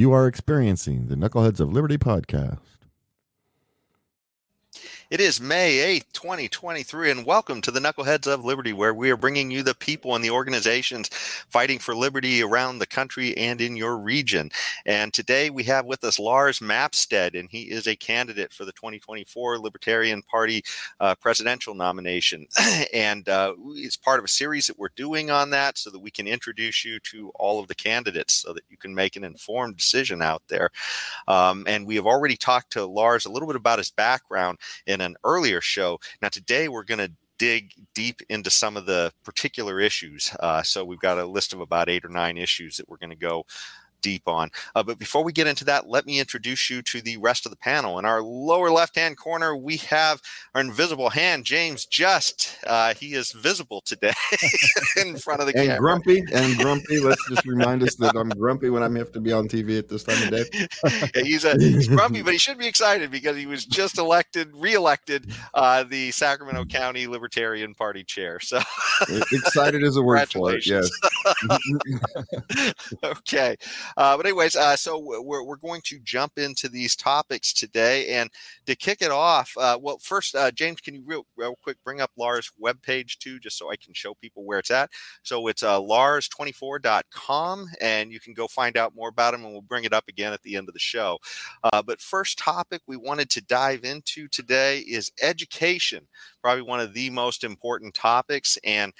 You are experiencing the Knuckleheads of Liberty podcast. It is May 8th, 2023, and welcome to the Knuckleheads of Liberty, where we are bringing you the people and the organizations fighting for liberty around the country and in your region. And today we have with us Lars Mapstead, and he is a candidate for the 2024 Libertarian Party uh, presidential nomination. and uh, it's part of a series that we're doing on that so that we can introduce you to all of the candidates so that you can make an informed decision out there. Um, and we have already talked to Lars a little bit about his background. And in an earlier show. Now, today we're going to dig deep into some of the particular issues. Uh, so we've got a list of about eight or nine issues that we're going to go deep on. Uh, but before we get into that, let me introduce you to the rest of the panel. In our lower left hand corner, we have our invisible hand, James Just. Uh, he is visible today in front of the camera. and camera. grumpy and grumpy. Let's just remind us that I'm grumpy when I have to be on TV at this time of day. yeah, he's, a, he's grumpy, but he should be excited because he was just elected, reelected, uh, the Sacramento County Libertarian Party chair. So excited is a word for it. Yes. Okay. Uh, but anyways, uh, so we're, we're going to jump into these topics today, and to kick it off, uh, well, first, uh, James, can you real, real quick bring up Lars' webpage too, just so I can show people where it's at? So it's uh, lars24.com, and you can go find out more about him, and we'll bring it up again at the end of the show. Uh, but first topic we wanted to dive into today is education, probably one of the most important topics, and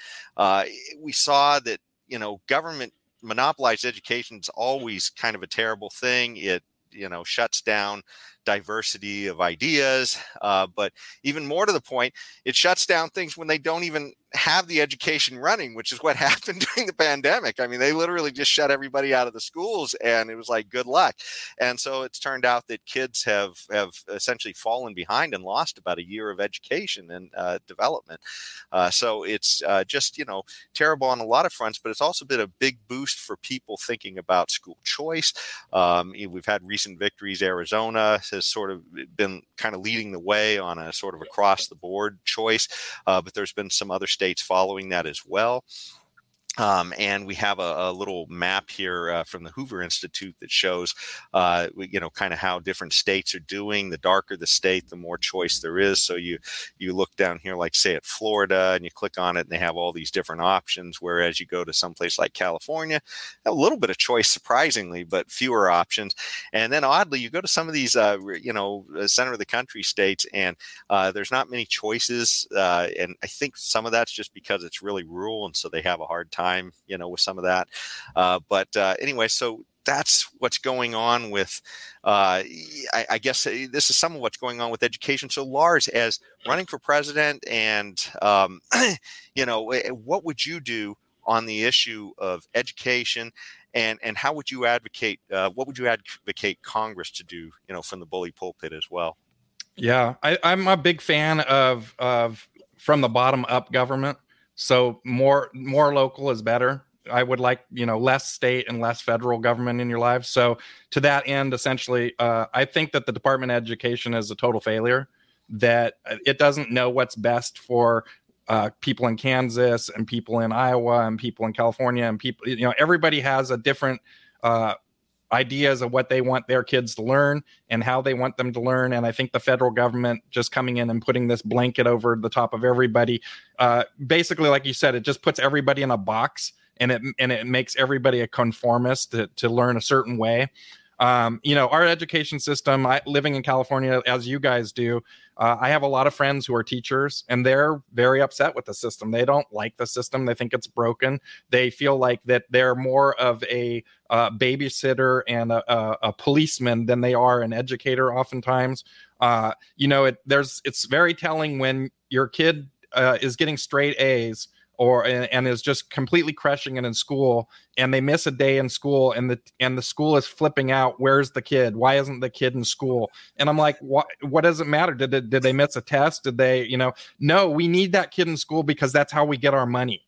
we saw that you know government monopolized education is always kind of a terrible thing. It you know shuts down diversity of ideas, uh, but even more to the point, it shuts down things when they don't even have the education running, which is what happened during the pandemic. I mean, they literally just shut everybody out of the schools, and it was like good luck. And so it's turned out that kids have have essentially fallen behind and lost about a year of education and uh, development. Uh, so it's uh, just you know terrible on a lot of fronts, but it's also been a big boost for people thinking about school choice. Um, we've had recent victories. Arizona has sort of been kind of leading the way on a sort of across the board choice, uh, but there's been some other states following that as well. Um, and we have a, a little map here uh, from the Hoover Institute that shows, uh, you know, kind of how different states are doing. The darker the state, the more choice there is. So you you look down here, like say at Florida, and you click on it, and they have all these different options. Whereas you go to someplace like California, a little bit of choice, surprisingly, but fewer options. And then oddly, you go to some of these, uh, you know, uh, center of the country states, and uh, there's not many choices. Uh, and I think some of that's just because it's really rural, and so they have a hard time time, you know, with some of that. Uh, but uh, anyway, so that's what's going on with, uh, I, I, guess uh, this is some of what's going on with education. So, Lars, as running for president, and um, you know, what would you do on the issue of education, and and how would you advocate? Uh, what would you advocate Congress to do? You know, from the bully pulpit as well. Yeah, I, I'm a big fan of of from the bottom up government. So more more local is better. I would like you know less state and less federal government in your life. So to that end, essentially, uh, I think that the Department of Education is a total failure. That it doesn't know what's best for uh, people in Kansas and people in Iowa and people in California and people you know everybody has a different uh, ideas of what they want their kids to learn and how they want them to learn. And I think the federal government just coming in and putting this blanket over the top of everybody, uh, basically, like you said, it just puts everybody in a box and it and it makes everybody a conformist to, to learn a certain way. Um, you know, our education system, I, living in California as you guys do, uh, I have a lot of friends who are teachers and they're very upset with the system. They don't like the system. They think it's broken. They feel like that they're more of a uh, babysitter and a, a, a, policeman than they are an educator oftentimes. Uh, you know, it, there's, it's very telling when your kid uh, is getting straight A's or and, and, is just completely crushing it in school and they miss a day in school and the and the school is flipping out where's the kid? Why isn't the kid in school? And i'm like what what does it matter? Did did they miss a test? Did they you know? No we need that kid in school because that's how we get our money.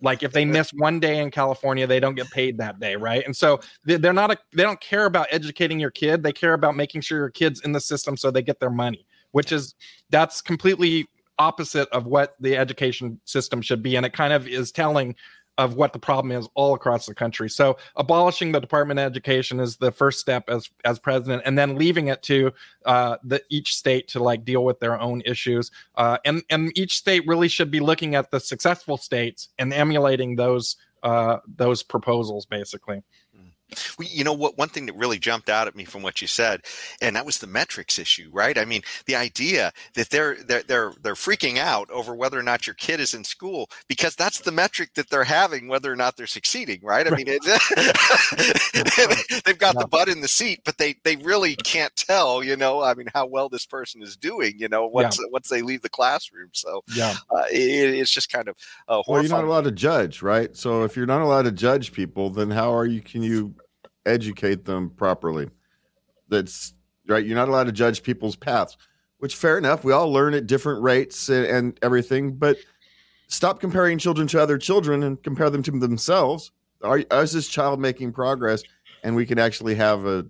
Like if they miss one day in california they don't get paid that day right? And so they're not a, they don't care about educating your kid. They care about making sure your kids in the system so they get their money which is that's completely opposite of what the education system should be and it kind of is telling of what the problem is all across the country. So abolishing the Department of Education is the first step as as president, and then leaving it to uh, the each state to like deal with their own issues. Uh, and and each state really should be looking at the successful states and emulating those uh, those proposals, basically. Well, you know what? One thing that really jumped out at me from what you said, and that was the metrics issue, right? I mean, the idea that they're they're they're they're freaking out over whether or not your kid is in school because that's the metric that they're having, whether or not they're succeeding, right? I mean, it, they've got the butt in the seat, but they they really can't tell, you know. I mean, how well this person is doing, you know, once yeah. once they leave the classroom. So yeah, uh, it, it's just kind of uh, well, you're not allowed to judge, right? So if you're not allowed to judge people, then how are you? Can you educate them properly. That's right. You're not allowed to judge people's paths, which fair enough. We all learn at different rates and, and everything, but stop comparing children to other children and compare them to themselves. Are, is this child making progress? And we can actually have a,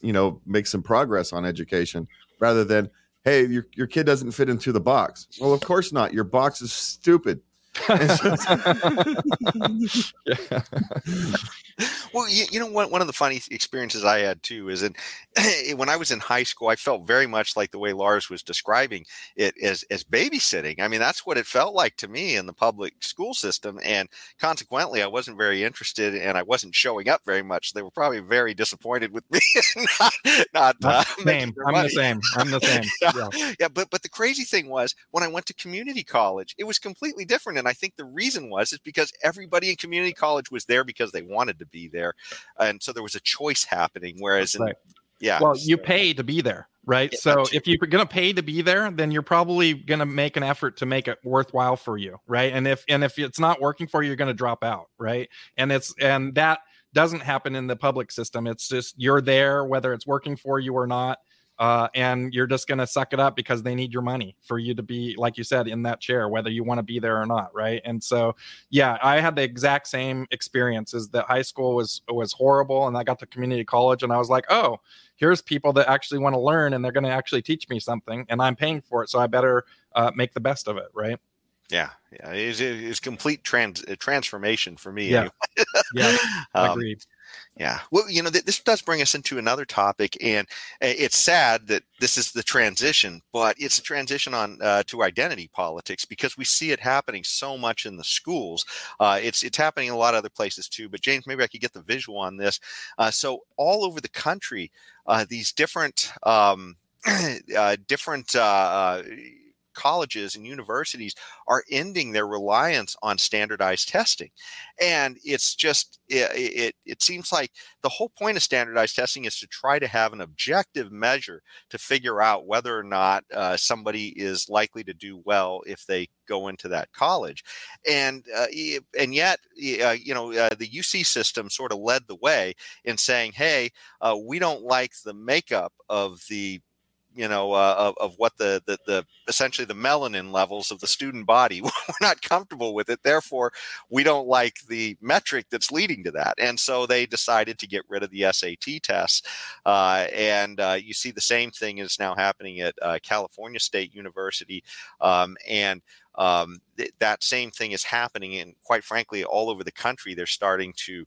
you know, make some progress on education rather than, hey, your, your kid doesn't fit into the box. Well, of course not. Your box is stupid. yeah. Well, you, you know, one, one of the funny experiences I had too is in when I was in high school, I felt very much like the way Lars was describing it as, as babysitting. I mean, that's what it felt like to me in the public school system. And consequently, I wasn't very interested and I wasn't showing up very much. They were probably very disappointed with me. not, not uh, same. I'm money. the same. I'm the same. yeah. yeah. yeah. But, but the crazy thing was when I went to community college, it was completely different. And I think the reason was is because everybody in community college was there because they wanted to be there there, and so there was a choice happening. Whereas, in, yeah, well, you pay to be there, right? Yeah, so if you're going to pay to be there, then you're probably going to make an effort to make it worthwhile for you, right? And if and if it's not working for you, you're going to drop out, right? And it's and that doesn't happen in the public system. It's just you're there whether it's working for you or not uh, and you're just going to suck it up because they need your money for you to be like you said in that chair whether you want to be there or not right and so yeah i had the exact same experiences that high school was was horrible and i got to community college and i was like oh here's people that actually want to learn and they're going to actually teach me something and i'm paying for it so i better uh, make the best of it right yeah, yeah, it's, it's complete trans transformation for me. Yeah, anyway. yeah, um, agreed. Yeah. Well, you know, th- this does bring us into another topic, and uh, it's sad that this is the transition, but it's a transition on uh, to identity politics because we see it happening so much in the schools. Uh, it's it's happening in a lot of other places too. But James, maybe I could get the visual on this. Uh, so all over the country, uh, these different um, uh, different colleges and universities are ending their reliance on standardized testing. And it's just it, it, it seems like the whole point of standardized testing is to try to have an objective measure to figure out whether or not uh, somebody is likely to do well if they go into that college. And uh, and yet uh, you know uh, the UC system sort of led the way in saying hey uh, we don't like the makeup of the you know uh, of, of what the, the the essentially the melanin levels of the student body we're not comfortable with it. Therefore we don't like the metric that's leading to that. And so they decided to get rid of the sat tests uh, and uh, you see the same thing is now happening at uh, california state university um, and um, th- that same thing is happening and quite frankly all over the country they're starting to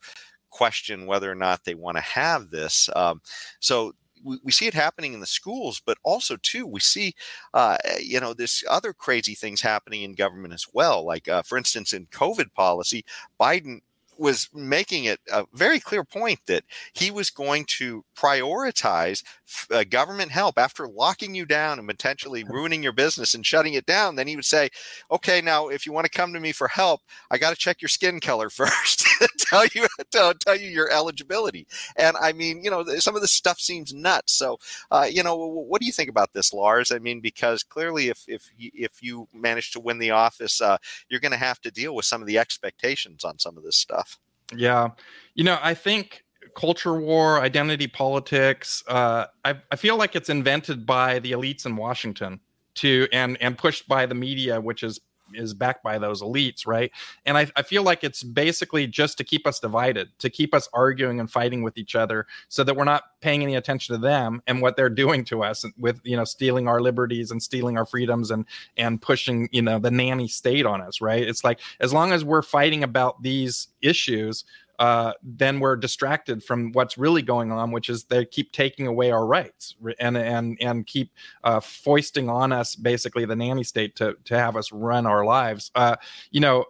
question whether or not they want to have this um, so we, we see it happening in the schools, but also too we see, uh, you know, this other crazy things happening in government as well. Like uh, for instance, in COVID policy, Biden was making it a very clear point that he was going to prioritize uh, government help after locking you down and potentially ruining your business and shutting it down. Then he would say, "Okay, now if you want to come to me for help, I got to check your skin color first, tell you tell, tell you your eligibility." And I mean, you know, some of this stuff seems nuts. So, uh, you know, what do you think about this, Lars? I mean, because clearly, if if if you manage to win the office, uh, you're going to have to deal with some of the expectations on some of this stuff. Yeah. You know, I think culture war, identity politics, uh, I, I feel like it's invented by the elites in Washington to and and pushed by the media, which is is backed by those elites, right? And I, I feel like it's basically just to keep us divided, to keep us arguing and fighting with each other, so that we're not paying any attention to them and what they're doing to us with you know stealing our liberties and stealing our freedoms and and pushing you know the nanny state on us, right? It's like as long as we're fighting about these issues uh, then we're distracted from what's really going on, which is they keep taking away our rights and and and keep uh, foisting on us basically the nanny state to to have us run our lives. Uh, you know,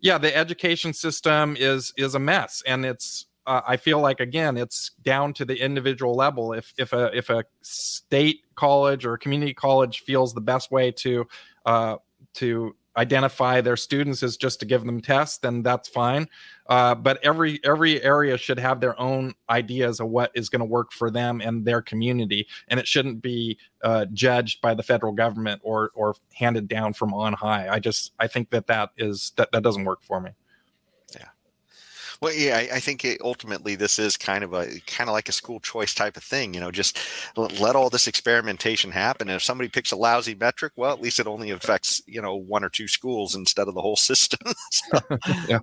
yeah, the education system is is a mess, and it's uh, I feel like again, it's down to the individual level. If if a if a state college or a community college feels the best way to uh, to identify their students is just to give them tests, then that's fine. Uh, but every every area should have their own ideas of what is going to work for them and their community, and it shouldn't be uh, judged by the federal government or or handed down from on high. I just I think that that is that that doesn't work for me. Well, yeah, I, I think it, ultimately this is kind of a kind of like a school choice type of thing. You know, just let all this experimentation happen. And if somebody picks a lousy metric, well, at least it only affects you know one or two schools instead of the whole system. yeah.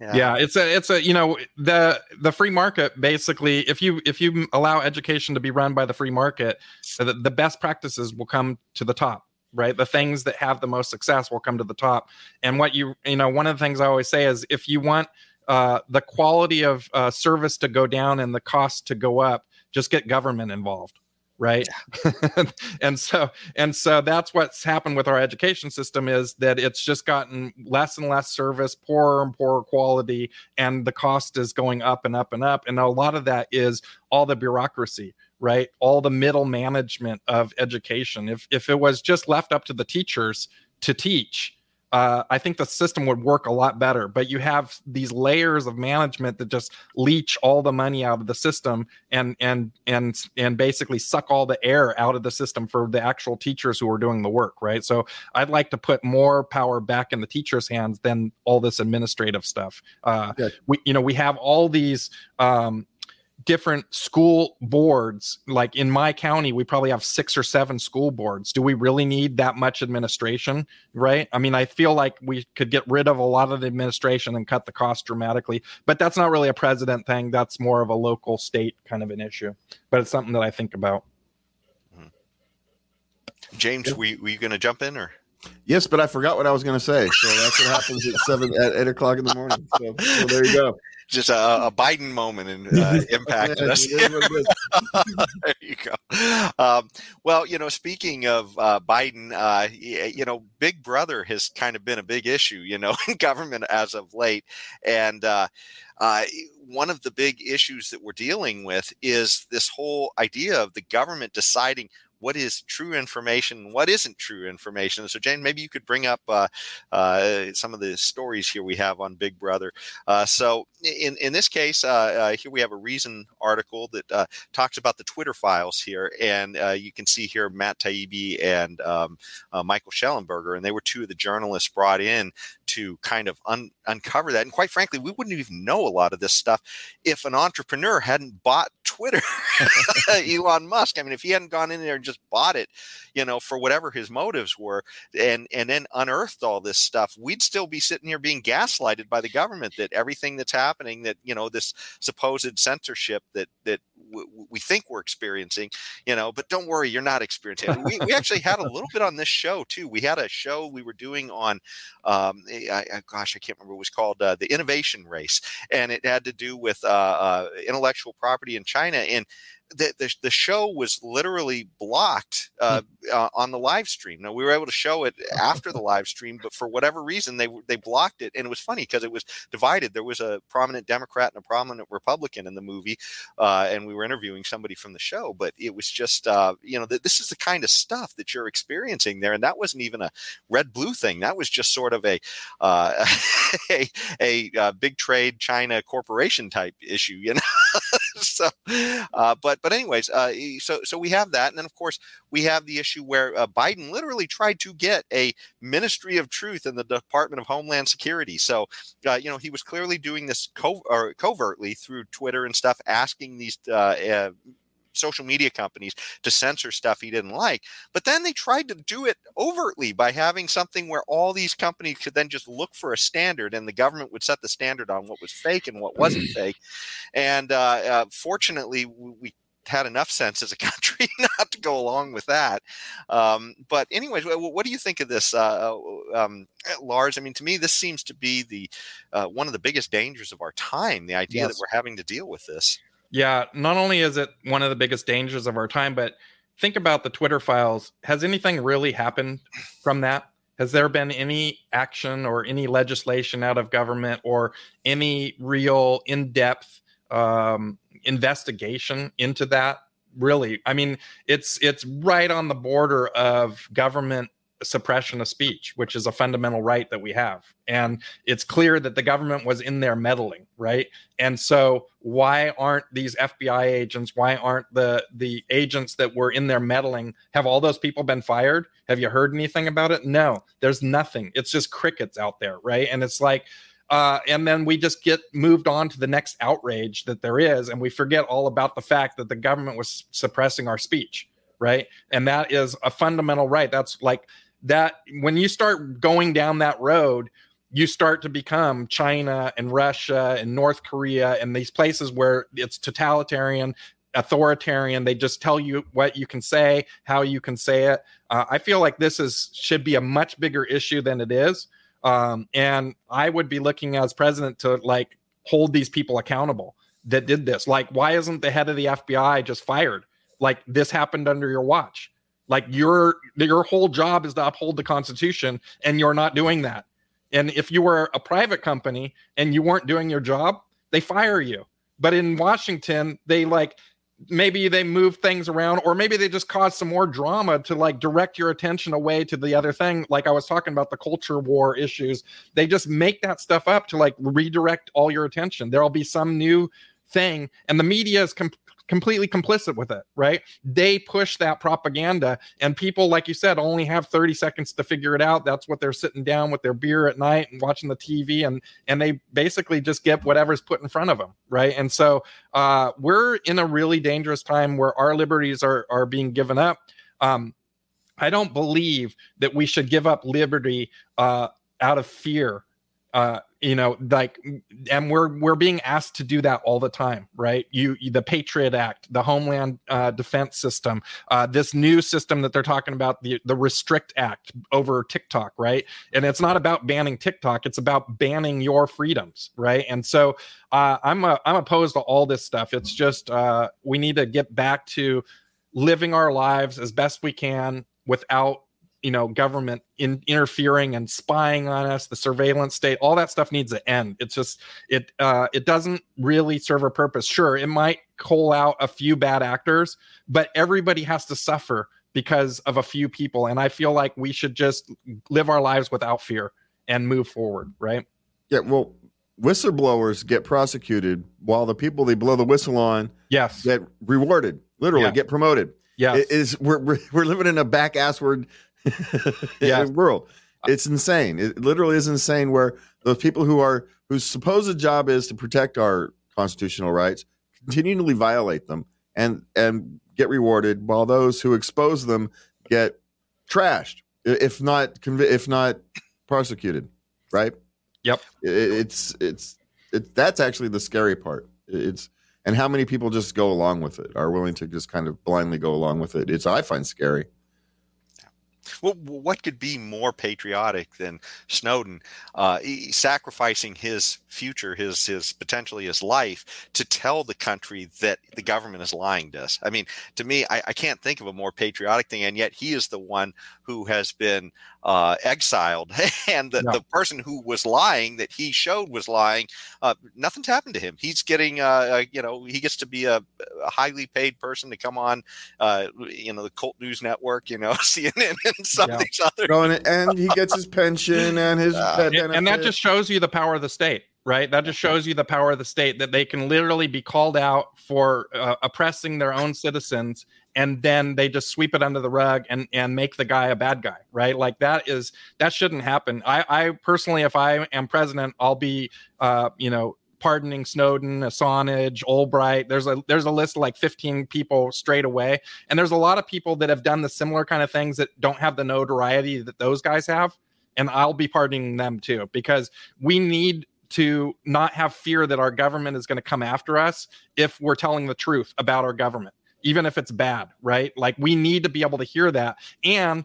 yeah, yeah, it's a it's a you know the the free market basically. If you if you allow education to be run by the free market, the, the best practices will come to the top right the things that have the most success will come to the top and what you you know one of the things i always say is if you want uh, the quality of uh, service to go down and the cost to go up, just get government involved right? And so and so that's what's happened with our education system is that it's just gotten less and less service poorer and poorer quality and the cost is going up and up and up. And a lot of that is all the bureaucracy right? All the middle management of education. If if it was just left up to the teachers to teach uh, I think the system would work a lot better. But you have these layers of management that just leech all the money out of the system and and and and basically suck all the air out of the system for the actual teachers who are doing the work, right? So I'd like to put more power back in the teachers' hands than all this administrative stuff. Uh, yeah. We you know we have all these. Um, different school boards. Like in my county we probably have six or seven school boards. Do we really need that much administration right? I mean i feel like we could get rid of a lot of the administration and cut the cost dramatically but that's not really a president thing. That's more of a local state kind of an issue but it's something that i think about. Mm-hmm. james you, were you going to jump in or Yes, but I forgot what I was going to say. So that's what happens at seven at eight o'clock in the morning. So, so there you go just a, a Biden moment and uh, impacted us. there you go. Um, well, you know, speaking of uh, Biden, uh, you know, Big Brother has kind of been a big issue, you know, in government as of late, and. Uh, uh, one of the big issues that we're dealing with is this whole idea of the government deciding what is true information, what isn't true information. So, Jane, maybe you could bring up uh, uh, some of the stories here we have on Big Brother. Uh, so, in in this case, uh, uh, here we have a Reason article that talks about the Twitter files here, and you can see here Matt Taibbi and um, Michael Shellenberger, and they were two of the journalists brought in to kind of un- uncover that. And quite frankly, we wouldn't even know a lot of this stuff if an entrepreneur hadn't bought Twitter, Elon Musk. I mean, if he hadn't gone in there and just bought it, you know, for whatever his motives were, and and then unearthed all this stuff, we'd still be sitting here being gaslighted by the government that everything that's happening, that you know, this supposed censorship that that we think we're experiencing, you know, but don't worry, you're not experiencing. we, we actually had a little bit on this show too. We had a show we were doing on, um, eh, I, I, gosh, I can't remember. It was called uh, the Innovation Race, and it had to do with uh, uh, intellectual property in China. And the, the, the show was literally blocked uh, hmm. uh, on the live stream. Now we were able to show it after the live stream, but for whatever reason they they blocked it, and it was funny because it was divided. There was a prominent Democrat and a prominent Republican in the movie, uh, and we were interviewing somebody from the show. But it was just uh, you know th- this is the kind of stuff that you're experiencing there, and that wasn't even a red blue thing. That was just sort of a uh, a, a, a, uh, big trade China corporation type issue, you know. so, but but but anyways, uh, so so we have that, and then of course we have the issue where uh, Biden literally tried to get a Ministry of Truth in the Department of Homeland Security. So uh, you know he was clearly doing this co- covertly through Twitter and stuff, asking these uh, uh, social media companies to censor stuff he didn't like. But then they tried to do it overtly by having something where all these companies could then just look for a standard, and the government would set the standard on what was fake and what wasn't fake. And uh, uh, fortunately, we had enough sense as a country not to go along with that. Um, but anyways, what do you think of this, uh, uh, um, Lars? I mean, to me, this seems to be the uh, one of the biggest dangers of our time. The idea yes. that we're having to deal with this. Yeah, not only is it one of the biggest dangers of our time, but think about the Twitter files. Has anything really happened from that? Has there been any action or any legislation out of government or any real in depth um, investigation into that really i mean it's it's right on the border of government suppression of speech which is a fundamental right that we have. And it's clear that the government was in there meddling right? And so why aren't these fbi agents why aren't the the agents that were in there meddling have all those people been fired? Have you heard anything about it? No there's nothing. It's just crickets out there right? And it's like uh, and then we just get moved on to the next outrage that there is, and we forget all about the fact that the government was suppressing our speech, right? And that is a fundamental right. That's like that when you start going down that road, you start to become China and Russia and North Korea and these places where it's totalitarian, authoritarian. They just tell you what you can say, how you can say it. Uh, I feel like this is should be a much bigger issue than it is. Um, and I would be looking as president to like hold these people accountable that did this. Like, why isn't the head of the FBI just fired? Like this happened under your watch. Like your your whole job is to uphold the Constitution, and you're not doing that. And if you were a private company and you weren't doing your job, they fire you. But in Washington, they like maybe they move things around or maybe they just cause some more drama to like direct your attention away to the other thing like i was talking about the culture war issues they just make that stuff up to like redirect all your attention there'll be some new thing and the media is com- completely complicit with it, right? They push that propaganda, and people, like you said, only have 30 seconds to figure it out. That's what they're sitting down with their beer at night and watching the TV, and and they basically just get whatever's put in front of them, right? And so uh, we're in a really dangerous time where our liberties are are being given up. Um, I don't believe that we should give up liberty uh, out of fear uh, you know like and we're we're being asked to do that all the time right? You, the patriot act the homeland uh, defense system uh, this new system that they're talking about the the restrict act over tiktok right? And it's not about banning tiktok it's about banning your freedoms right? And so uh, i'm a, i'm opposed to all this stuff. It's just uh, we need to get back to living our lives as best we can without you know government in, interfering and spying on us the surveillance state all that stuff needs to end. It's just it uh, it doesn't really serve a purpose. Sure it might call out a few bad actors but everybody has to suffer because of a few people. And i feel like we should just live our lives without fear and move forward right? Yeah well whistleblowers get prosecuted while the people they blow the whistle on yes. get rewarded literally yeah. get promoted. Yeah is we're, we're, we're living in a back assward yeah. world. It's insane. It literally is insane where those people who are whose supposed job is to protect our constitutional rights continually violate them and and get rewarded while those who expose them get trashed if not if not prosecuted right yep it, it's it's it, that's actually the scary part it's and how many people just go along with it are willing to just kind of blindly go along with it it's i find scary well, what could be more patriotic than Snowden uh, sacrificing his future, his his potentially his life, to tell the country that the government is lying to us? I mean, to me, I, I can't think of a more patriotic thing, and yet he is the one who has been uh, exiled, and the, the person who was lying that he showed was lying. Uh, nothing's happened to him. He's getting, uh, uh you know, he gets to be a, a, highly paid person to come on, uh, you know, the Cult News Network, you know, CNN, some yeah. of these other. Going, and he gets his pension and his, and that just shows you the power of the state right? That just shows you the power of the state that they can literally be called out for uh, oppressing their own citizens and then they just sweep it under the rug and and make the guy a bad guy right like that is that shouldn't happen i i personally if i am president i'll be uh you know pardoning Snowden, Assange, Ulbricht. There's a there's a list of like 15 people straight away, and there's a lot of people that have done the similar kind of things that don't have the notoriety that those guys have, and I'll be pardoning them too because we need to not have fear that our government is going to come after us if we're telling the truth about our government even if it's bad right? Like we need to be able to hear that. And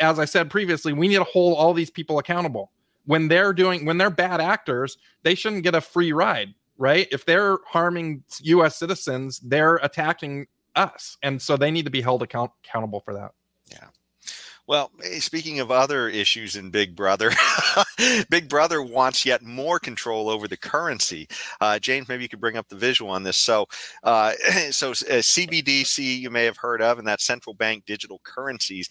as i said previously we need to hold all these people accountable when they're doing when they're bad actors they shouldn't get a free ride right? If they're harming us citizens they're attacking us. And so they need to be held account- accountable for that. Yeah. Well, speaking of other issues in Big Brother, Big Brother wants yet more control over the currency. Uh, James, maybe you could bring up the visual on this. So, uh, so uh, CBDC you may have heard of, and that's central bank digital currencies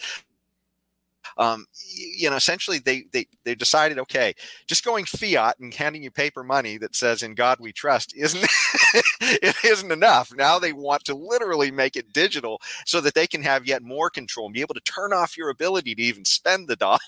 um, you know, essentially they, they, they decided, okay, just going fiat and handing you paper money that says in God we trust isn't, it isn't enough. Now they want to literally make it digital so that they can have yet more control and be able to turn off your ability to even spend the dollars.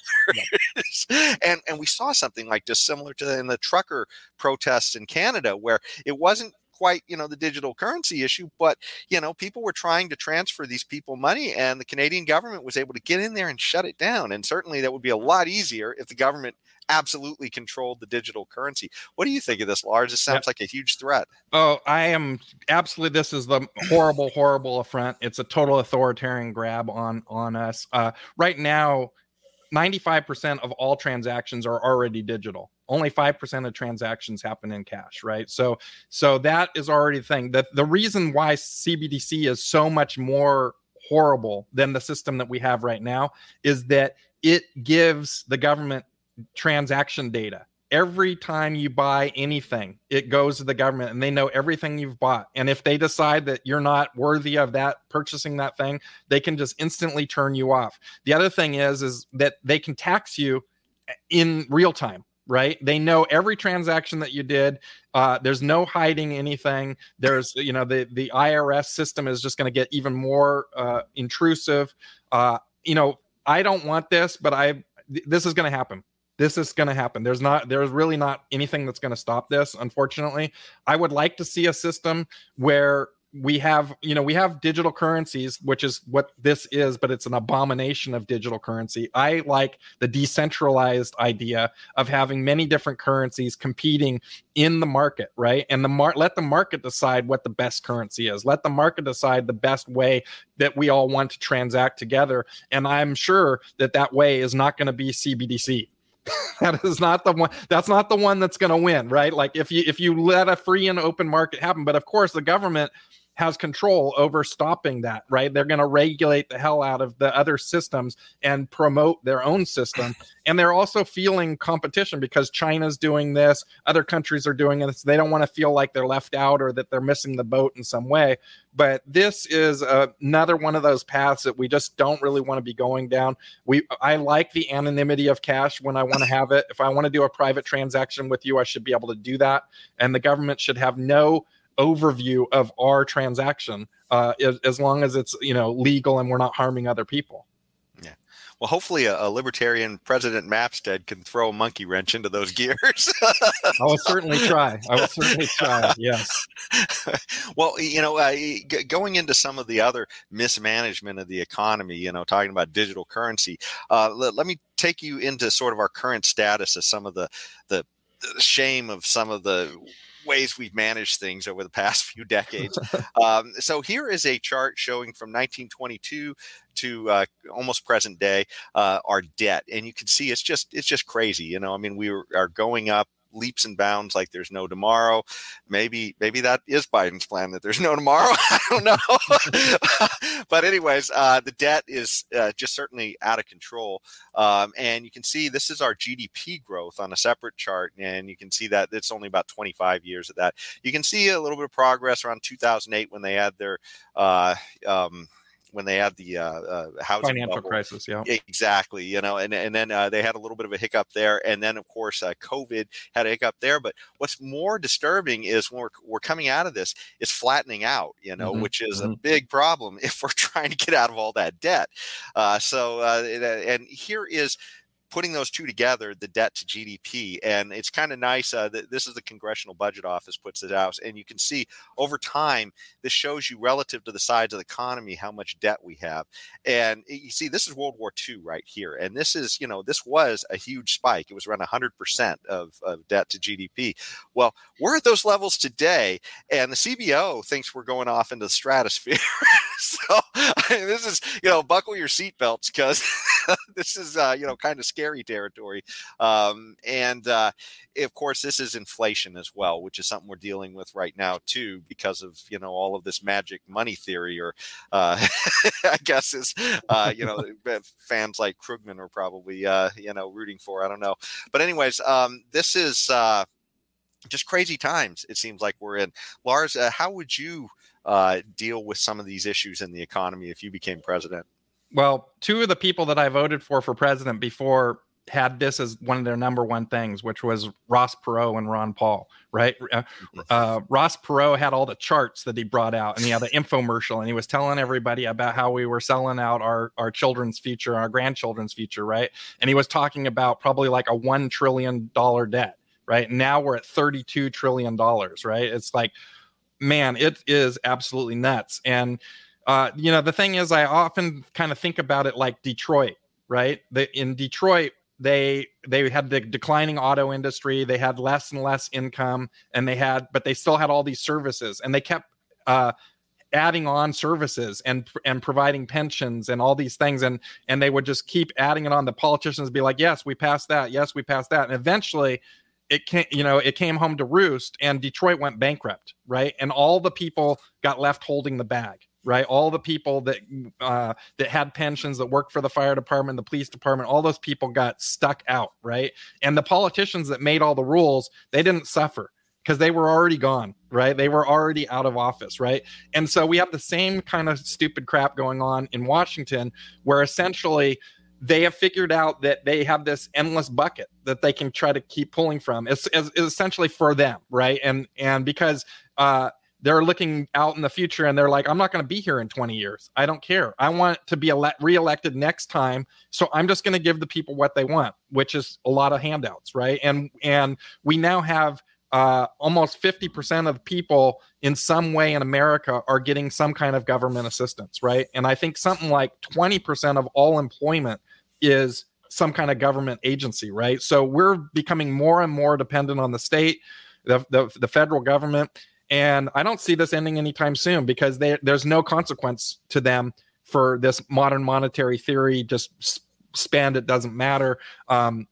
and, and we saw something like this similar to in the trucker protests in Canada, where it wasn't quite you know the digital currency issue but you know people were trying to transfer these people money and the canadian government was able to get in there and shut it down and certainly that would be a lot easier if the government absolutely controlled the digital currency. What do you think of this lars? It sounds like a huge threat. Oh i am absolutely this is the horrible horrible affront. It's a total authoritarian grab on on us. Uh, right now 95% of all transactions are already digital only 5% of transactions happen in cash right so so that is already the thing that the reason why cbdc is so much more horrible than the system that we have right now is that it gives the government transaction data every time you buy anything, it goes to the government and they know everything you've bought. And if they decide that you're not worthy of that purchasing that thing, they can just instantly turn you off. The other thing is is that they can tax you in real time right? They know every transaction that you did. Uh, there's no hiding anything. There's you know the the irs system is just going to get even more uh, intrusive. Uh, you know i don't want this but i this is going to happen. This is going to happen. There's not there's really not anything that's going to stop this unfortunately. I would like to see a system where we have you know we have digital currencies which is what this is but it's an abomination of digital currency. I like the decentralized idea of having many different currencies competing in the market right? And the mar- let the market decide what the best currency is. Let the market decide the best way that we all want to transact together. And i'm sure that that way is not going to be cbdc that is not the one that's not the one that's going to win right? Like if you if you let a free and open market happen but of course the government has control over stopping that, right? They're going to regulate the hell out of the other systems and promote their own system. and they're also feeling competition because China's doing this, other countries are doing this. They don't want to feel like they're left out or that they're missing the boat in some way. But this is another one of those paths that we just don't really want to be going down. We I like the anonymity of cash when I want to have it. If I want to do a private transaction with you, I should be able to do that. And the government should have no overview of our transaction uh, as, as long as it's you know legal and we're not harming other people. Yeah. Well hopefully a, a, libertarian president mapstead can throw a monkey wrench into those gears. I will certainly try. I will certainly try yes. Well you know uh, going into some of the other mismanagement of the economy you know talking about digital currency uh, let, let me take you into sort of our current status of some of the the shame of some of the ways we've managed things over the past few decades. um, so here is a chart showing from 1922 to uh, almost present day uh, our debt, and you can see it's just it's just crazy. You know, I mean, we are going up leaps and bounds like there's no tomorrow. Maybe maybe that is Biden's plan that there's no tomorrow. I don't know. but anyways, uh, the debt is uh, just certainly out of control. Um, and you can see this is our GDP growth on a separate chart, and you can see that it's only about 25 years of that. You can see a little bit of progress around 2008 when they had their uh, um, when they had the uh, uh, housing financial bubble. crisis. Yeah, exactly. You know, and and then uh, they had a little bit of a hiccup there, and then of course uh, COVID had a hiccup there. But what's more disturbing is when we're we're coming out of this, it's flattening out. You know, Mhm, which is mhm. a big problem if we're trying to get out of all that debt. Uh, so uh, and here is putting those two together, the debt to GDP, and it's kind of nice. Uh, th- this is the Congressional Budget Office puts it out, and you can see over time this shows you relative to the size of the economy how much debt we have. And you see, this is World War II right here, and this is you know this was a huge spike. It was around 100 percent of, debt to GDP. Well, we're at those levels today, and the CBO thinks we're going off into the stratosphere. so this is you know buckle your seatbelts because this is uh, you know kind of scary territory. Um, and uh, of course, this is inflation as well, which is something we're dealing with right now too, because of you know all of this magic money theory, or uh, I guess is uh, you know fans like Krugman are probably uh, you know rooting for. I don't know, but anyways, um, this is uh, just crazy times. It seems like we're in. Lars, uh, how would you uh, deal with some of these issues in the economy if you became president? Well, two of the people that I voted for for president before had this as one of their number one things, which was Ross Perot and Ron Paul, right? Uh, mm-hmm. uh, Ross Perot had all the charts that he brought out, and he had the infomercial, and he was telling everybody about how we were selling out our our children's future, our grandchildren's future, right? And he was talking about probably like a one trillion dollar debt, right? Now we're at thirty two trillion dollars, right? It's like, man, it is absolutely nuts, and uh, you know, the thing is, I often kind of think about it like Detroit, right? The, in Detroit, they they had the declining auto industry, they had less and less income, and they had, but they still had all these services, and they kept uh, adding on services and and providing pensions and all these things, and and they would just keep adding it on. The politicians be like, "Yes, we passed that. Yes, we passed that," and eventually it came you know it came home to roost and detroit went bankrupt right and all the people got left holding the bag right? All the people that uh, that had pensions that worked for the fire department, the police department, all those people got stuck out, right? And the politicians that made all the rules, they didn't suffer because they were already gone, right? They were already out of office, right? And so we have the same kind of stupid crap going on in Washington, where essentially they have figured out that they have this endless bucket that they can try to keep pulling from. It's, it's, it's essentially for them, right? And and because uh, they're looking out in the future and they're like, I'm not going to be here in 20 years. I don't care. I want to be ele- reelected next time. So I'm just going to give the people what they want, which is a lot of handouts, right? And and we now have uh, almost 50% of people in some way in America are getting some kind of government assistance, right? And I think something like 20% of all employment is some kind of government agency, right? So we're becoming more and more dependent on the state, the, the, the federal government and I don't see this ending anytime soon because they, there's no consequence to them for this modern monetary theory. Just spend, it doesn't matter. Um,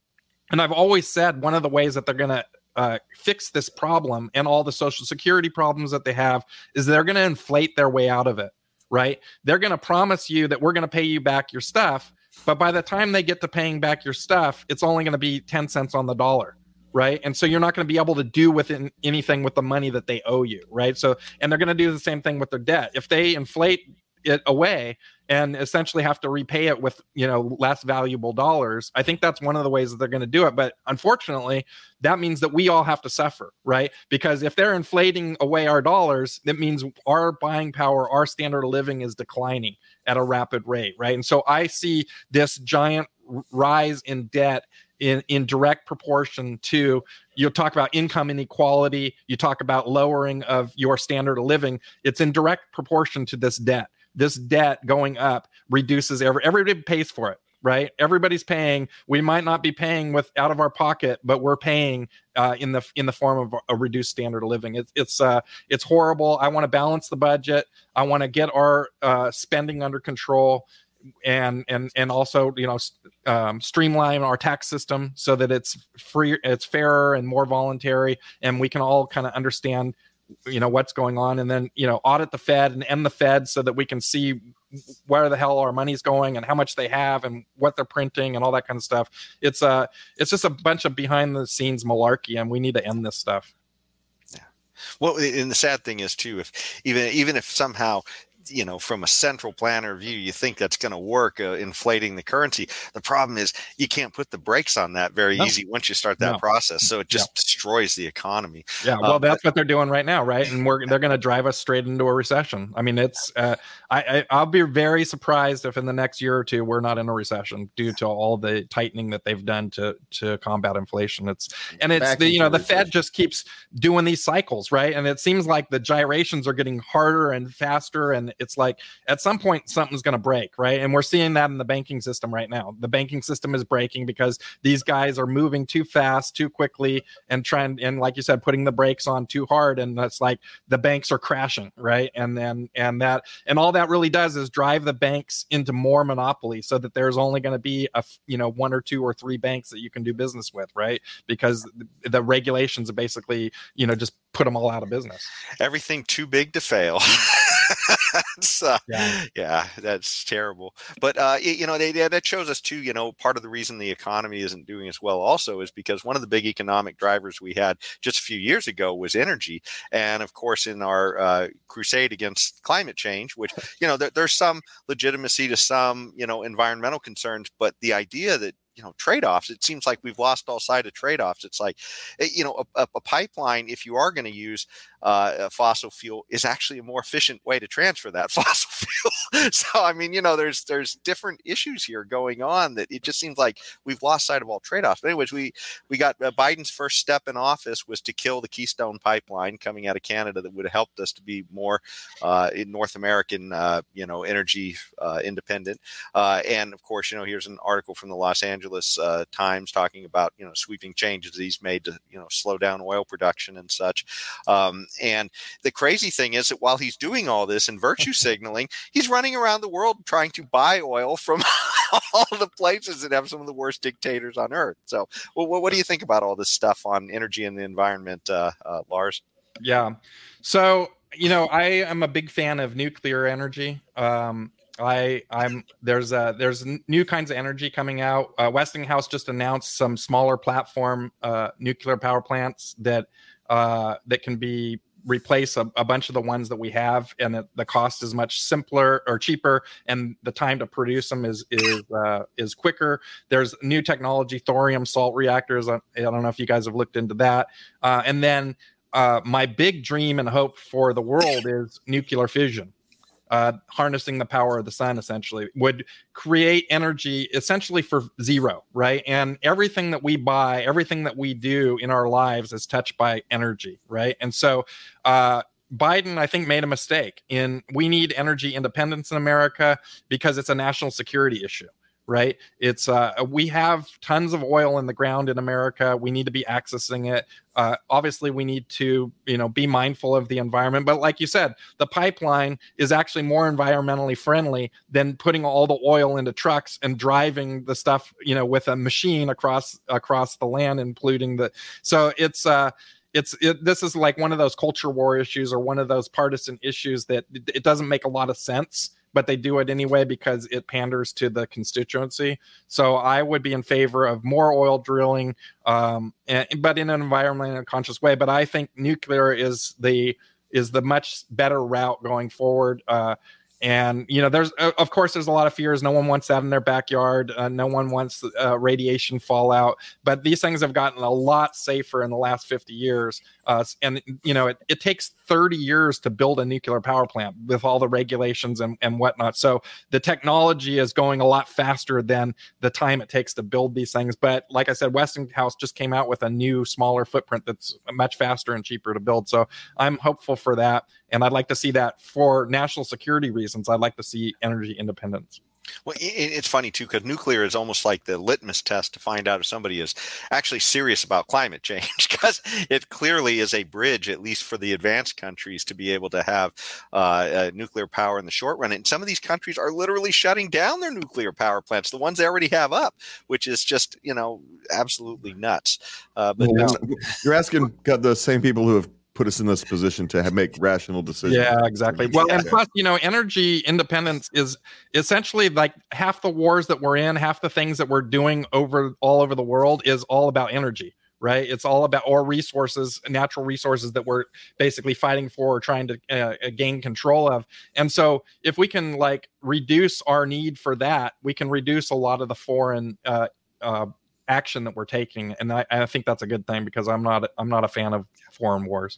and I've always said one of the ways that they're going to uh, fix this problem and all the social security problems that they have is they're going to inflate their way out of it, right? They're going to promise you that we're going to pay you back your stuff. But by the time they get to paying back your stuff, it's only going to be 10 cents on the dollar right? And so you're not going to be able to do with anything with the money that they owe you right? So and they're going to do the same thing with their debt. If they inflate it away and essentially have to repay it with you know less valuable dollars i think that's one of the ways that they're going to do it. But unfortunately that means that we all have to suffer right? Because if they're inflating away our dollars that means our buying power our standard of living is declining at a rapid rate right? And so i see this giant rise in debt in, in direct proportion to you talk about income inequality you talk about lowering of your standard of living it's in direct proportion to this debt this debt going up reduces every everybody pays for it right? Everybody's paying. We might not be paying with out of our pocket but we're paying uh, in the in the form of a reduced standard of living. It's it's uh it's horrible. I want to balance the budget. I want to get our uh, spending under control and and and also you know um, streamline our tax system so that it's free it's fairer and more voluntary and we can all kind of understand you know what's going on and then you know audit the fed and end the fed so that we can see where the hell our money's going and how much they have and what they're printing and all that kind of stuff. It's uh it's just a bunch of behind the scenes malarkey and we need to end this stuff. Yeah. Well and the sad thing is too if even even if somehow you know, from a central planner view, you think that's going to work, uh, inflating the currency. The problem is you can't put the brakes on that very no. easy once you start that no. process. So it just yeah. destroys the economy. Yeah, uh, well, uh, that's but, what they're doing right now, right? And we're they're going to drive us straight into a recession. I mean, it's uh, I, I will be very surprised if in the next year or two we're not in a recession due to all the tightening that they've done to to combat inflation. It's and it's the you know the Fed just keeps doing these cycles, right? And it seems like the gyrations are getting harder and faster, and it's like at some point something's going to break, right? And we're seeing that in the banking system right now. The banking system is breaking because these guys are moving too fast, too quickly, and trying and like you said, putting the brakes on too hard, and that's like the banks are crashing, right? And then and that and all that really does is drive the banks into more monopoly, so that there's only going to be a you know one or two or three banks that you can do business with, right? Because the regulations are basically you know just put them all out of business. Everything too big to fail. uh, yeah. yeah. that's terrible. But uh, you know, they, that shows us too. You know, part of the reason the economy isn't doing as well also is because one of the big economic drivers we had just a few years ago was energy, and of course, in our uh, crusade against climate change, which you know, there, there's some legitimacy to some you know environmental concerns, but the idea that you know trade-offs it seems like we've lost all sight of trade-offs it's like eh, you know a, a pipeline if you are going to use uh, fossil fuel is actually a more efficient way to transfer that fossil fuel. So i mean you know there's there's different issues here going on that it just seems like we've lost sight of all trade-offs. But anyways we we got uh, biden's first step in office was to kill the keystone pipeline coming out of canada that would have helped us to be more uh, in north american uh, you know energy uh, independent. Uh, and of course you know here's an article from the los angeles Uh, Times talking about you know sweeping changes he's made to you know slow down oil production and such. Um, and the crazy thing is that while he's doing all this and virtue signaling, he's running around the world trying to buy oil from all the places that have some of the worst dictators on earth. So, well, what do you think about all this stuff on energy and the environment, uh, uh, Lars? Yeah. So, you know, I am a big fan of nuclear energy. Um, I I'm there's uh there's new kinds of energy coming out. Uh, Westinghouse just announced some smaller platform uh, nuclear power plants that uh, that can be replace a, a, bunch of the ones that we have, and it, the cost is much simpler or cheaper, and the time to produce them is is uh, is quicker. There's new technology, thorium salt reactors. I, I don't know if you guys have looked into that, uh, and then. Uh, my big dream and hope for the world is nuclear fission uh, harnessing the power of the sun essentially would create energy essentially for zero right? And everything that we buy everything that we do in our lives is touched by energy right? And so uh, Biden, I think, made a mistake in we need energy independence in America because it's a national security issue right? It's uh, we have tons of oil in the ground in America. We need to be accessing it. Uh, obviously, we need to you know be mindful of the environment. But like you said, the pipeline is actually more environmentally friendly than putting all the oil into trucks and driving the stuff you know with a machine across across the land and polluting the. So it's. Uh, it's it, this is like one of those culture war issues or one of those partisan issues that it doesn't make a lot of sense but they do it anyway because it panders to the constituency. So I would be in favor of more oil drilling, um, and, but in an environmentally conscious way. But I think nuclear is the is the much better route going forward. Uh, and you know there's of course there's a lot of fears. No one wants that in their backyard. Uh, no one wants uh, radiation fallout. But these things have gotten a lot safer in the last 50 years. Uh, and you know it, it takes 30 years to build a nuclear power plant with all the regulations and, and whatnot. So the technology is going a lot faster than the time it takes to build these things. But like i said westinghouse just came out with a new smaller footprint that's much faster and cheaper to build. So i'm hopeful for that and I'd like to see that for national security reasons. I'd like to see energy independence. Well, it's funny too because nuclear is almost like the litmus test to find out if somebody is actually serious about climate change because it clearly is a bridge, at least for the advanced countries, to be able to have uh, uh, nuclear power in the short run. And some of these countries are literally shutting down their nuclear power plants, the ones they already have up, which is just you know absolutely nuts. Uh, but well, you're asking the same people who have put us in this position to have, make rational decisions. Yeah, exactly. Well, and plus, you know, energy independence is essentially like half the wars that we're in, half the things that we're doing over all over the world is all about energy right? It's all about or resources, natural resources that we're basically fighting for or trying to uh, uh, gain control of. And so, if we can like reduce our need for that, we can reduce a lot of the foreign uh, uh, action that we're taking, and I, I think that's a good thing because I'm not I'm not a fan of foreign wars.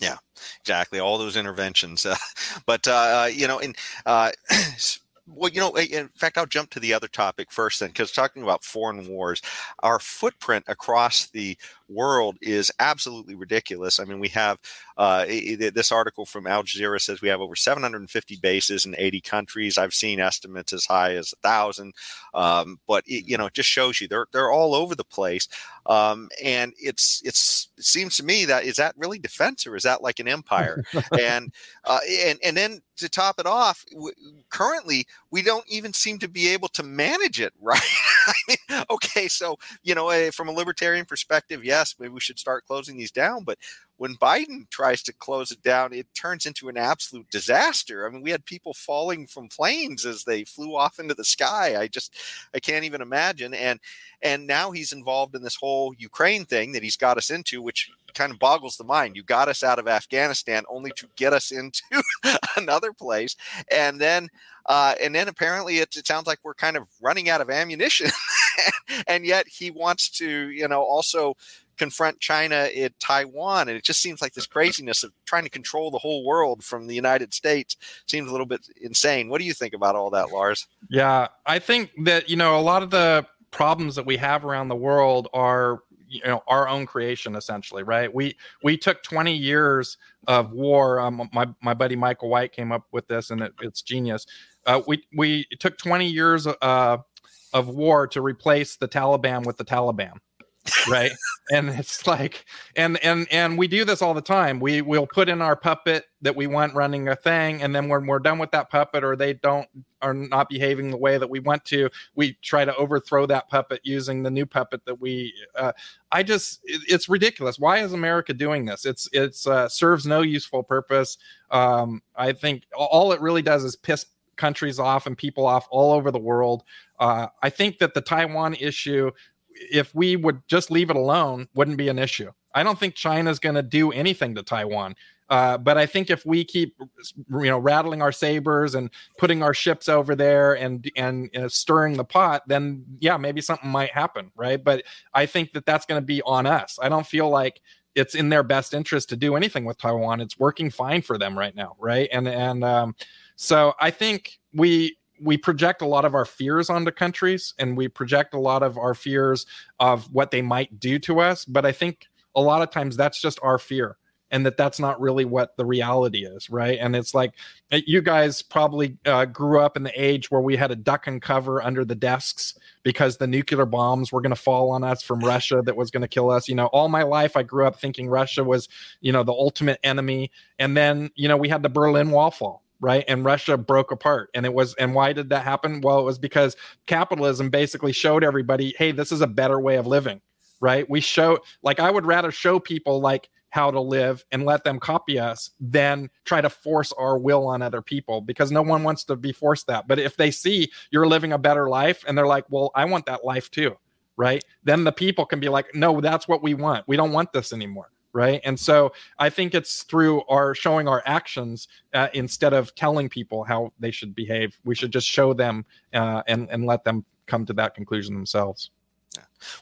Yeah, exactly. All those interventions, uh, but uh, you know, in uh, well, you know, in fact, I'll jump to the other topic first, then, because talking about foreign wars, our footprint across the world is absolutely ridiculous. I mean, we have uh, this article from Al Jazeera says we have over 750 bases in 80 countries. I've seen estimates as high as a thousand, um, but it, you know, it just shows you they're they're all over the place. Um, and it's it's it seems to me that is that really defense or is that like an empire? and uh, and and then to top it off, w- currently we don't even seem to be able to manage it right. I mean, okay, so you know, eh, from a libertarian perspective, yes, maybe we should start closing these down. But when Biden tries to close it down, it turns into an absolute disaster. I mean, we had people falling from planes as they flew off into the sky. I just, I can't even imagine. And and now he's involved in this whole Ukraine thing that he's got us into, which kind of boggles the mind. You got us out of Afghanistan only to get us into another place, and then uh, and then apparently it, it, sounds like we're kind of running out of ammunition, and yet he wants to, you know, also confront China in Taiwan, and it just seems like this craziness of trying to control the whole world from the United States seems a little bit insane. What do you think about all that, Lars? Yeah, I think that you know a lot of the problems that we have around the world are you know our own creation essentially right we we took 20 years of war um, my, my buddy michael white came up with this and it, it's genius uh, we we took 20 years uh, of war to replace the taliban with the taliban right? And it's like and and and we do this all the time. We we'll put in our puppet that we want running a thing and then when we're done with that puppet or they don't are not behaving the way that we want to we try to overthrow that puppet using the new puppet that we uh, i just it, it's ridiculous. Why is america doing this? It's it's uh, serves no useful purpose. Um, i think all it really does is piss countries off and people off all over the world. Uh, I think that the Taiwan issue if we would just leave it alone, wouldn't be an issue. I don't think China's going to do anything to Taiwan. Uh, but I think if we keep, you know, rattling our sabers and putting our ships over there and and uh, stirring the pot, then yeah, maybe something might happen, right? But I think that that's going to be on us. I don't feel like it's in their best interest to do anything with Taiwan. It's working fine for them right now, right? And and um, so I think we we project a lot of our fears onto countries and we project a lot of our fears of what they might do to us but i think a lot of times that's just our fear and that that's not really what the reality is right? And it's like eh, you guys probably uh, grew up in the age where we had a duck and cover under the desks because the nuclear bombs were going to fall on us from russia that was going to kill us. You know all my life i grew up thinking russia was you know the ultimate enemy and then you know we had the berlin wall fall right? And russia broke apart. And it was and why did that happen? Well it was because capitalism basically showed everybody hey this is a better way of living right? We show like i would rather show people like how to live and let them copy us than try to force our will on other people because no one wants to be forced that. But if they see you're living a better life and they're like well i want that life too right? Then the people can be like no that's what we want. We don't want this anymore right? And so i think it's through our showing our actions uh, instead of telling people how they should behave we should just show them uh, and and let them come to that conclusion themselves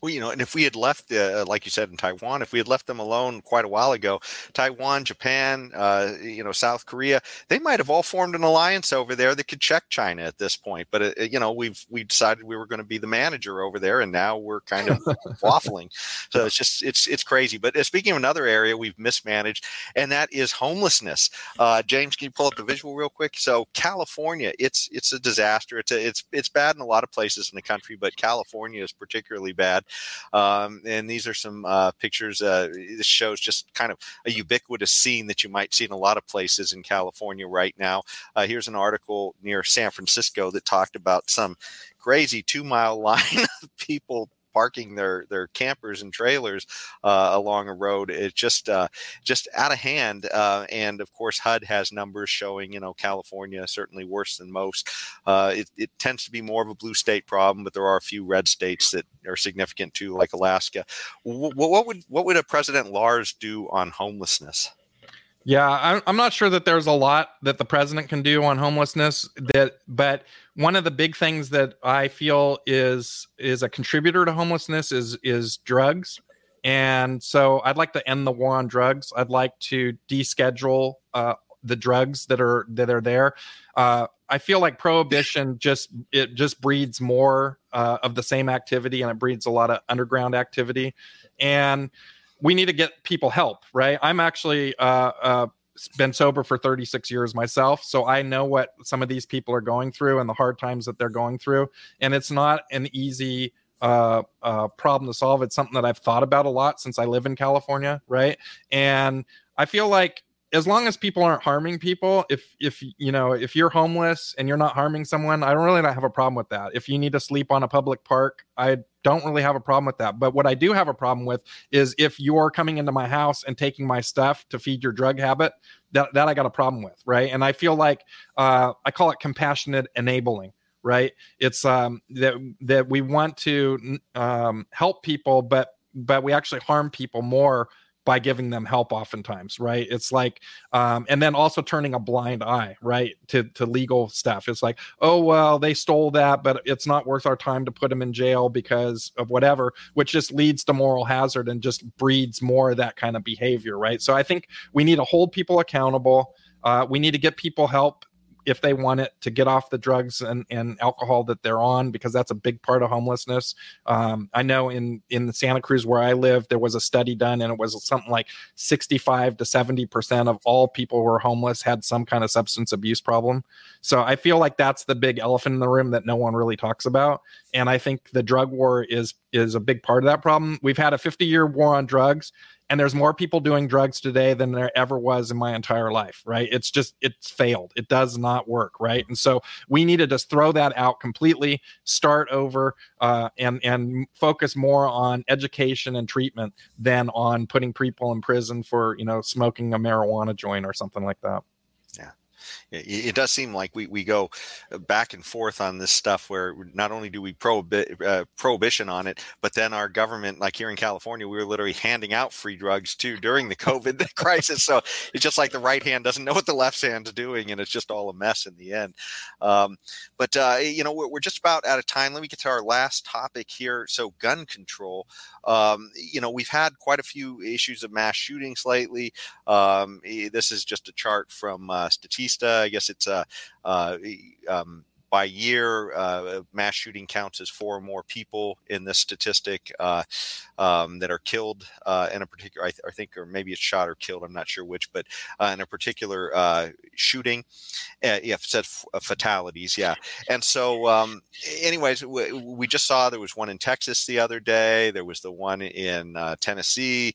well, you know, and if we had left, uh, like you said in Taiwan, if we had left them alone quite a while ago, Taiwan, Japan, uh, you know, South Korea, they might have all formed an alliance over there that could check China at this point. But uh, you know, we've we decided we were going to be the manager over there, and now we're kind of waffling. So it's just it's it's crazy. But uh, speaking of another area we've mismanaged, and that is homelessness. Uh, James, can you pull up the visual real quick? So California, it's it's a disaster. It's a, it's it's bad in a lot of places in the country, but California is particularly bad bad. Um, and these are some uh, pictures. Uh, this shows just kind of a ubiquitous scene that you might see in a lot of places in California right now. Uh, here's an article near San Francisco that talked about some crazy two mile line of people parking their their campers and trailers uh, along a road. It's just uh, just out of hand. Uh, and of course, HUD has numbers showing you know California certainly worse than most. Uh, it, it tends to be more of a blue state problem, but there are a few red states that are significant too, like Alaska. W- what would what would a President Lars do on homelessness? Yeah, I'm not sure that there's a lot that the president can do on homelessness. That, but one of the big things that I feel is is a contributor to homelessness is is drugs, and so I'd like to end the war on drugs. I'd like to deschedule uh, the drugs that are that are there. Uh, I feel like prohibition just it just breeds more uh, of the same activity, and it breeds a lot of underground activity, and we need to get people help, right? I'm actually uh, uh, been sober for 36 years myself, so I know what some of these people are going through and the hard times that they're going through, and it's not an easy uh, uh, problem to solve. It's something that I've thought about a lot since I live in California, right? And I feel like as long as people aren't harming people if if you know if you're homeless and you're not harming someone i don't really not have a problem with that if you need to sleep on a public park i don't really have a problem with that. But what i do have a problem with is if you're coming into my house and taking my stuff to feed your drug habit that that i got a problem with right? And i feel like uh, i call it compassionate enabling right? It's um that that we want to um, help people but but we actually harm people more by giving them help oftentimes right? It's like um, and then also turning a blind eye right to to legal stuff. It's like oh well they stole that but it's not worth our time to put them in jail because of whatever which just leads to moral hazard and just breeds more of that kind of behavior right? So i think we need to hold people accountable. Uh, we need to get people help if they want it to get off the drugs and, and alcohol that they're on because that's a big part of homelessness. Um, i know in in santa cruz where i live there was a study done and it was something like 65 to 70 percent of all people who are homeless had some kind of substance abuse problem. So i feel like that's the big elephant in the room that no one really talks about. And i think the drug war is is a big part of that problem. We've had a 50 year war on drugs and there's more people doing drugs today than there ever was in my entire life right? It's just it's failed. It does not work right? And so we need to just throw that out completely start over uh, and and focus more on education and treatment than on putting people in prison for you know smoking a marijuana joint or something like that it, does seem like we, we go uh, back and forth on this stuff where not only do we prohibit uh, prohibition on it, but then our government, like here in California, we were literally handing out free drugs too during the COVID crisis. So it's just like the right hand doesn't know what the left hand's doing, and it's just all a mess in the end. Um, but uh, you know, we're, we're, just about out of time. Let me get to our last topic here. So gun control. Um, you know, we've had quite a few issues of mass shootings lately. Um, this is just a chart from uh, Statista. I guess it's a. Uh, um, by year, uh, mass shooting counts as four or more people in this statistic uh, um, that are killed uh, in a particular, I, th- I, think, or maybe it's shot or killed. I'm not sure which, but uh, in a particular uh, shooting, uh, yeah, said f- fatalities, yeah. And so, um, anyways, we, we, just saw there was one in Texas the other day. There was the one in Tennessee.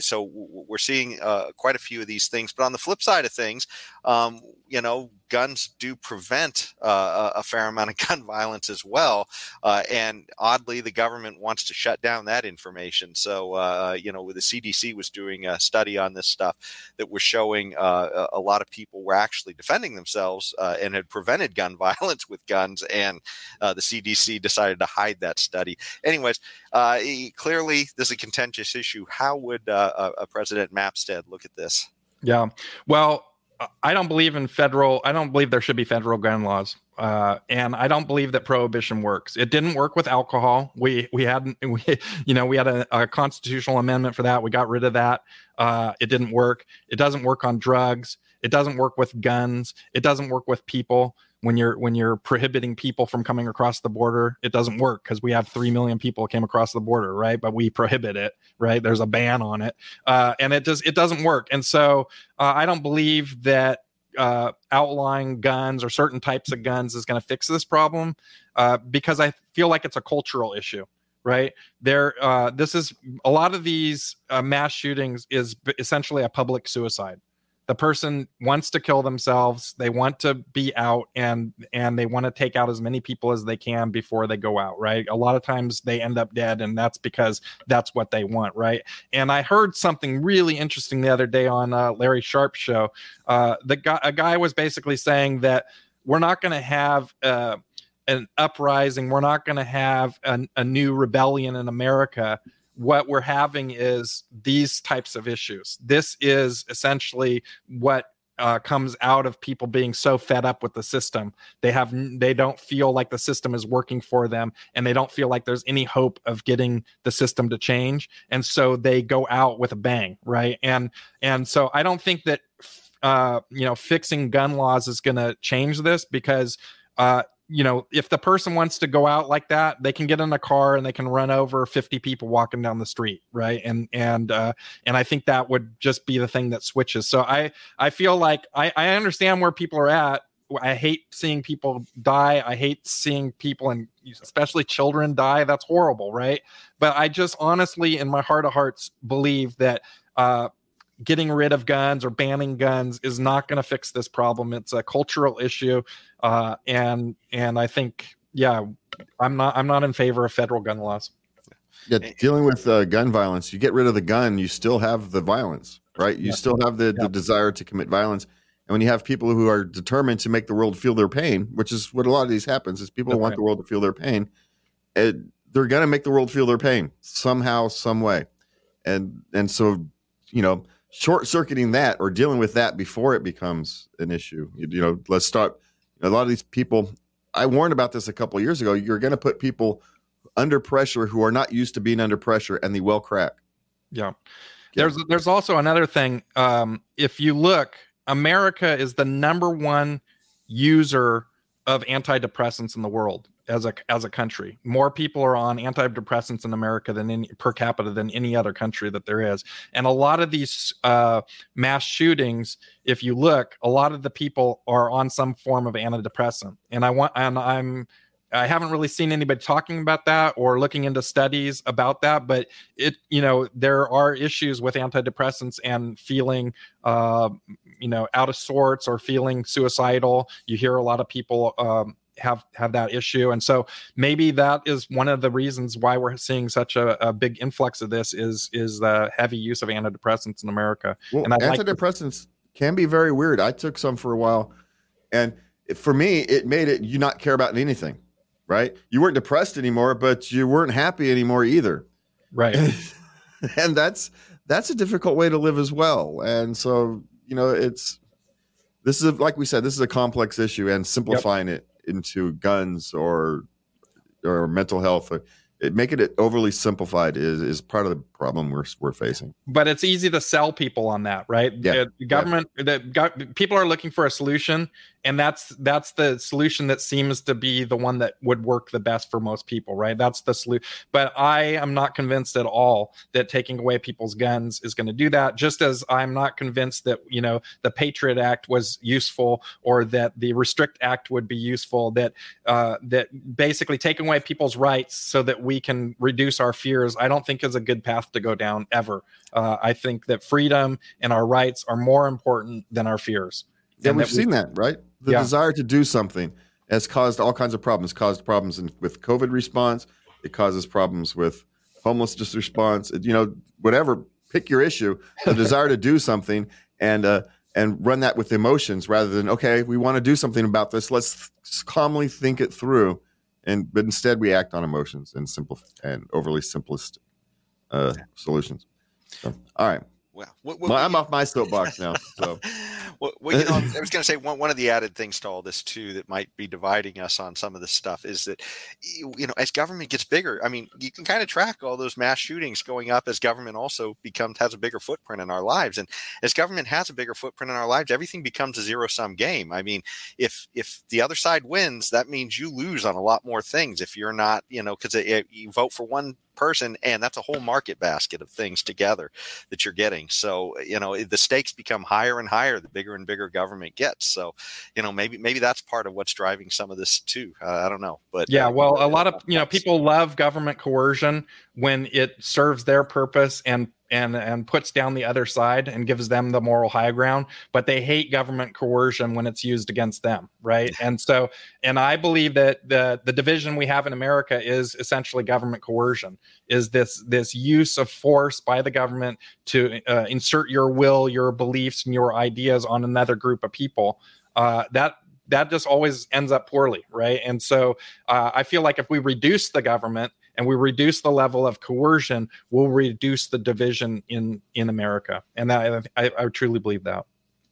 so we're seeing quite a few of these things. But on the flip side of things, um, you know, guns do prevent uh, a fair amount of gun violence as well. Uh, and oddly, the government wants to shut down that information. So, uh, you know, the CDC was doing a study on this stuff that was showing uh, a lot of people were actually defending themselves uh, and had prevented gun violence with guns. And uh, the CDC decided to hide that study. Anyways, clearly, this is a contentious issue. How would a President Mapstead look at this? Yeah. Well, I don't believe in federal. I don't believe there should be federal gun laws, uh, and I don't believe that prohibition works. It didn't work with alcohol. We we hadn't we you know we had a, a constitutional amendment for that. We got rid of that. Uh, it didn't work. It doesn't work on drugs. It doesn't work with guns. It doesn't work with people when you're when you're prohibiting people from coming across the border it doesn't work because we have 3 million people came across the border right? But we prohibit it right? There's a ban on it. Uh, and it does it doesn't work. And so uh, i don't believe that uh, outlawing guns or certain types of guns is going to fix this problem uh, because i feel like it's a cultural issue right? There uh, this is a lot of these uh, mass shootings is essentially a public suicide the person wants to kill themselves they want to be out and and they want to take out as many people as they can before they go out right? A lot of times they end up dead and that's because that's what they want right? And i heard something really interesting the other day on uh, larry sharpe's show. Uh, the guy a guy was basically saying that we're not going to have uh, an uprising we're not going to have an, a new rebellion in america what we're having is these types of issues. This is essentially what uh, comes out of people being so fed up with the system. They have they don't feel like the system is working for them, and they don't feel like there's any hope of getting the system to change, and so they go out with a bang, right? And and so I don't think that uh, you know fixing gun laws is going to change this because uh, you know, if the person wants to go out like that, they can get in a car and they can run over 50 people walking down the street, right? And and uh, and I think that would just be the thing that switches. So I I feel like I, I understand where people are at. I hate seeing people die. I hate seeing people and especially children die. That's horrible, right? But I just honestly, in my heart of hearts, believe that uh, getting rid of guns or banning guns is not going to fix this problem. It's a cultural issue, uh, and and I think yeah, I'm not I'm not in favor of federal gun laws. Yeah, dealing with uh, gun violence, you get rid of the gun, you still have the violence, right? You yeah. still have the, yeah. the desire to commit violence. And when you have people who are determined to make the world feel their pain, which is what a lot of these happens, is people want the world to feel their pain. It, they're going to make the world feel their pain somehow, some way, and and so you know short circuiting that or dealing with that before it becomes an issue. You, you know, let's start. A lot of these people, I warned about this a couple years ago. You're going to put people under pressure who are not used to being under pressure, and they will crack. Yeah. There's there's also another thing. Um, if you look, America is the number one user of antidepressants in the world as a as a country. More people are on antidepressants in America than any per capita than any other country that there is. And a lot of these uh, mass shootings, if you look, a lot of the people are on some form of antidepressant. And I want and I'm I haven't really seen anybody talking about that or looking into studies about that, but it, you know, there are issues with antidepressants and feeling, uh, you know, out of sorts or feeling suicidal. You hear a lot of people um, have have that issue. And so maybe that is one of the reasons why we're seeing such a, a big influx of this is is the heavy use of antidepressants in america. Well, and antidepressants like can be very weird. I took some for a while and for me it made it you not care about anything right? You weren't depressed anymore but you weren't happy anymore either. Right. And that's that's a difficult way to live as well. And so you know it's this is like we said this is a complex issue and simplifying yep. it into guns or or mental health uh, it, making it overly simplified is is part of the problem we're we're facing. But it's easy to sell people on that, right? Yeah. The government, yeah. the go, people are looking for a solution, and that's that's the solution that seems to be the one that would work the best for most people, right? That's the solution. But I am not convinced at all that taking away people's guns is going to do that. Just as I'm not convinced that you know the Patriot Act was useful or that the Restrict Act would be useful. That uh, that basically taking away people's rights so that we can reduce our fears. I don't think is a good path to go down ever. Uh, I think that freedom and our rights are more important than our fears. Yeah, we've that seen that, right? The yeah. desire to do something has caused all kinds of problems. It's caused problems in, with COVID response. It causes problems with homelessness response. You know, whatever. Pick your issue. The desire to do something and uh, and run that with emotions rather than okay, we want to do something about this. Let's calmly think it through. And but instead we act on emotions and simple and overly simplest uh, solutions. So, all right. Well, what, what, I'm off my soapbox now. So, well, well, you know, I was going to say one, one of the added things to all this too that might be dividing us on some of this stuff is that you know as government gets bigger, I mean, you can kind of track all those mass shootings going up as government also becomes has a bigger footprint in our lives, and as government has a bigger footprint in our lives, everything becomes a zero sum game. I mean, if if the other side wins, that means you lose on a lot more things. If you're not, you know, because eh, eh, you vote for one person and that's a whole market basket of things together that you're getting. So eh, you know eh, the stakes become higher and higher the bigger and bigger government gets. So you know maybe maybe that's part of what's driving some of this too. Uh, i don't know but yeah uh, well a lot of you know people love government coercion when it serves their purpose and and and puts down the other side and gives them the moral high ground but they hate government coercion when it's used against them right? And so and i believe that the the division we have in america is essentially government coercion is this this use of force by the government to uh, insert your will your beliefs and your ideas on another group of people. Uh, that that just always ends up poorly right? And so uh, i feel like if we reduce the government and we reduce the level of coercion, we'll reduce the division in in America. And that, I, I truly believe that.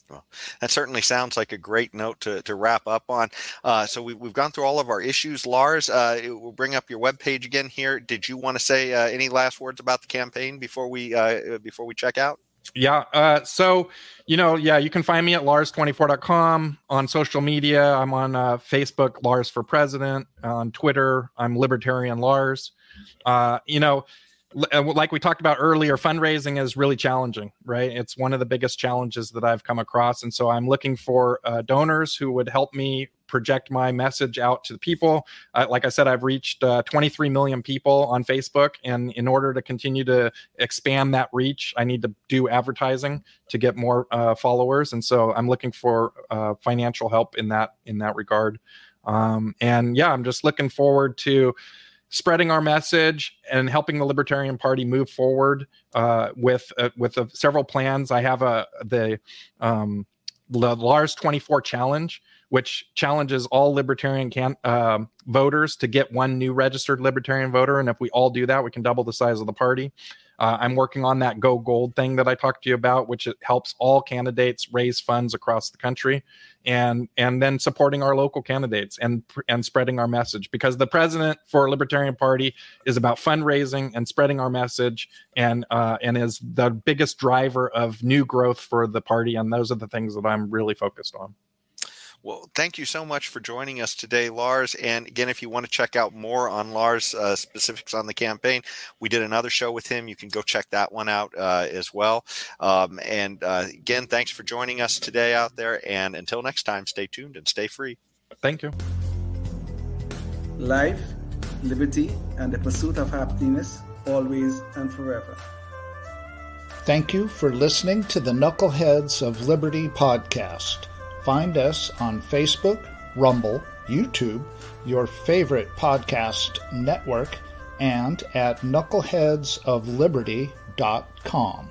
Well, that certainly sounds like a great note to, to wrap up on. Uh, so we, we've gone through all of our issues. Lars, uh, we'll bring up your webpage again here. Did you want to say uh, any last words about the campaign before we uh, before we check out? Yeah. Uh, so, you know, yeah, you can find me at lars24.com on social media. I'm on uh, Facebook, Lars for President. On Twitter, I'm Libertarian Lars. Uh, you know, uh, like we talked about earlier, fundraising is really challenging, right? It's one of the biggest challenges that I've come across. And so I'm looking for uh, donors who would help me project my message out to the people. Uh, like I said, I've reached uh, 23 million people on Facebook, and in order to continue to expand that reach, I need to do advertising to get more uh, followers. And so I'm looking for uh, financial help in that in that regard. Um, and yeah, I'm just looking forward to spreading our message and helping the Libertarian Party move forward uh, with uh, with several plans. I have a the um, the Lars 24 challenge, which challenges all libertarian can, uh, voters to get one new registered libertarian voter. And if we all do that, we can double the size of the party. Uh, I'm working on that Go Gold thing that I talked to you about, which helps all candidates raise funds across the country, and and then supporting our local candidates and and spreading our message. Because the president for Libertarian Party is about fundraising and spreading our message, and uh, and is the biggest driver of new growth for the party. And those are the things that I'm really focused on. Well, thank you so much for joining us today, Lars. And again, if you want to check out more on Lars' uh, specifics on the campaign, we did another show with him. You can go check that one out uh, as well. Um, and uh, again, thanks for joining us today out there. And until next time, stay tuned and stay free. Thank you. Life, liberty, and the pursuit of happiness, always and forever. Thank you for listening to the Knuckleheads of Liberty podcast. Find us on Facebook, Rumble, YouTube, your favorite podcast network, and at knuckleheadsofliberty.com.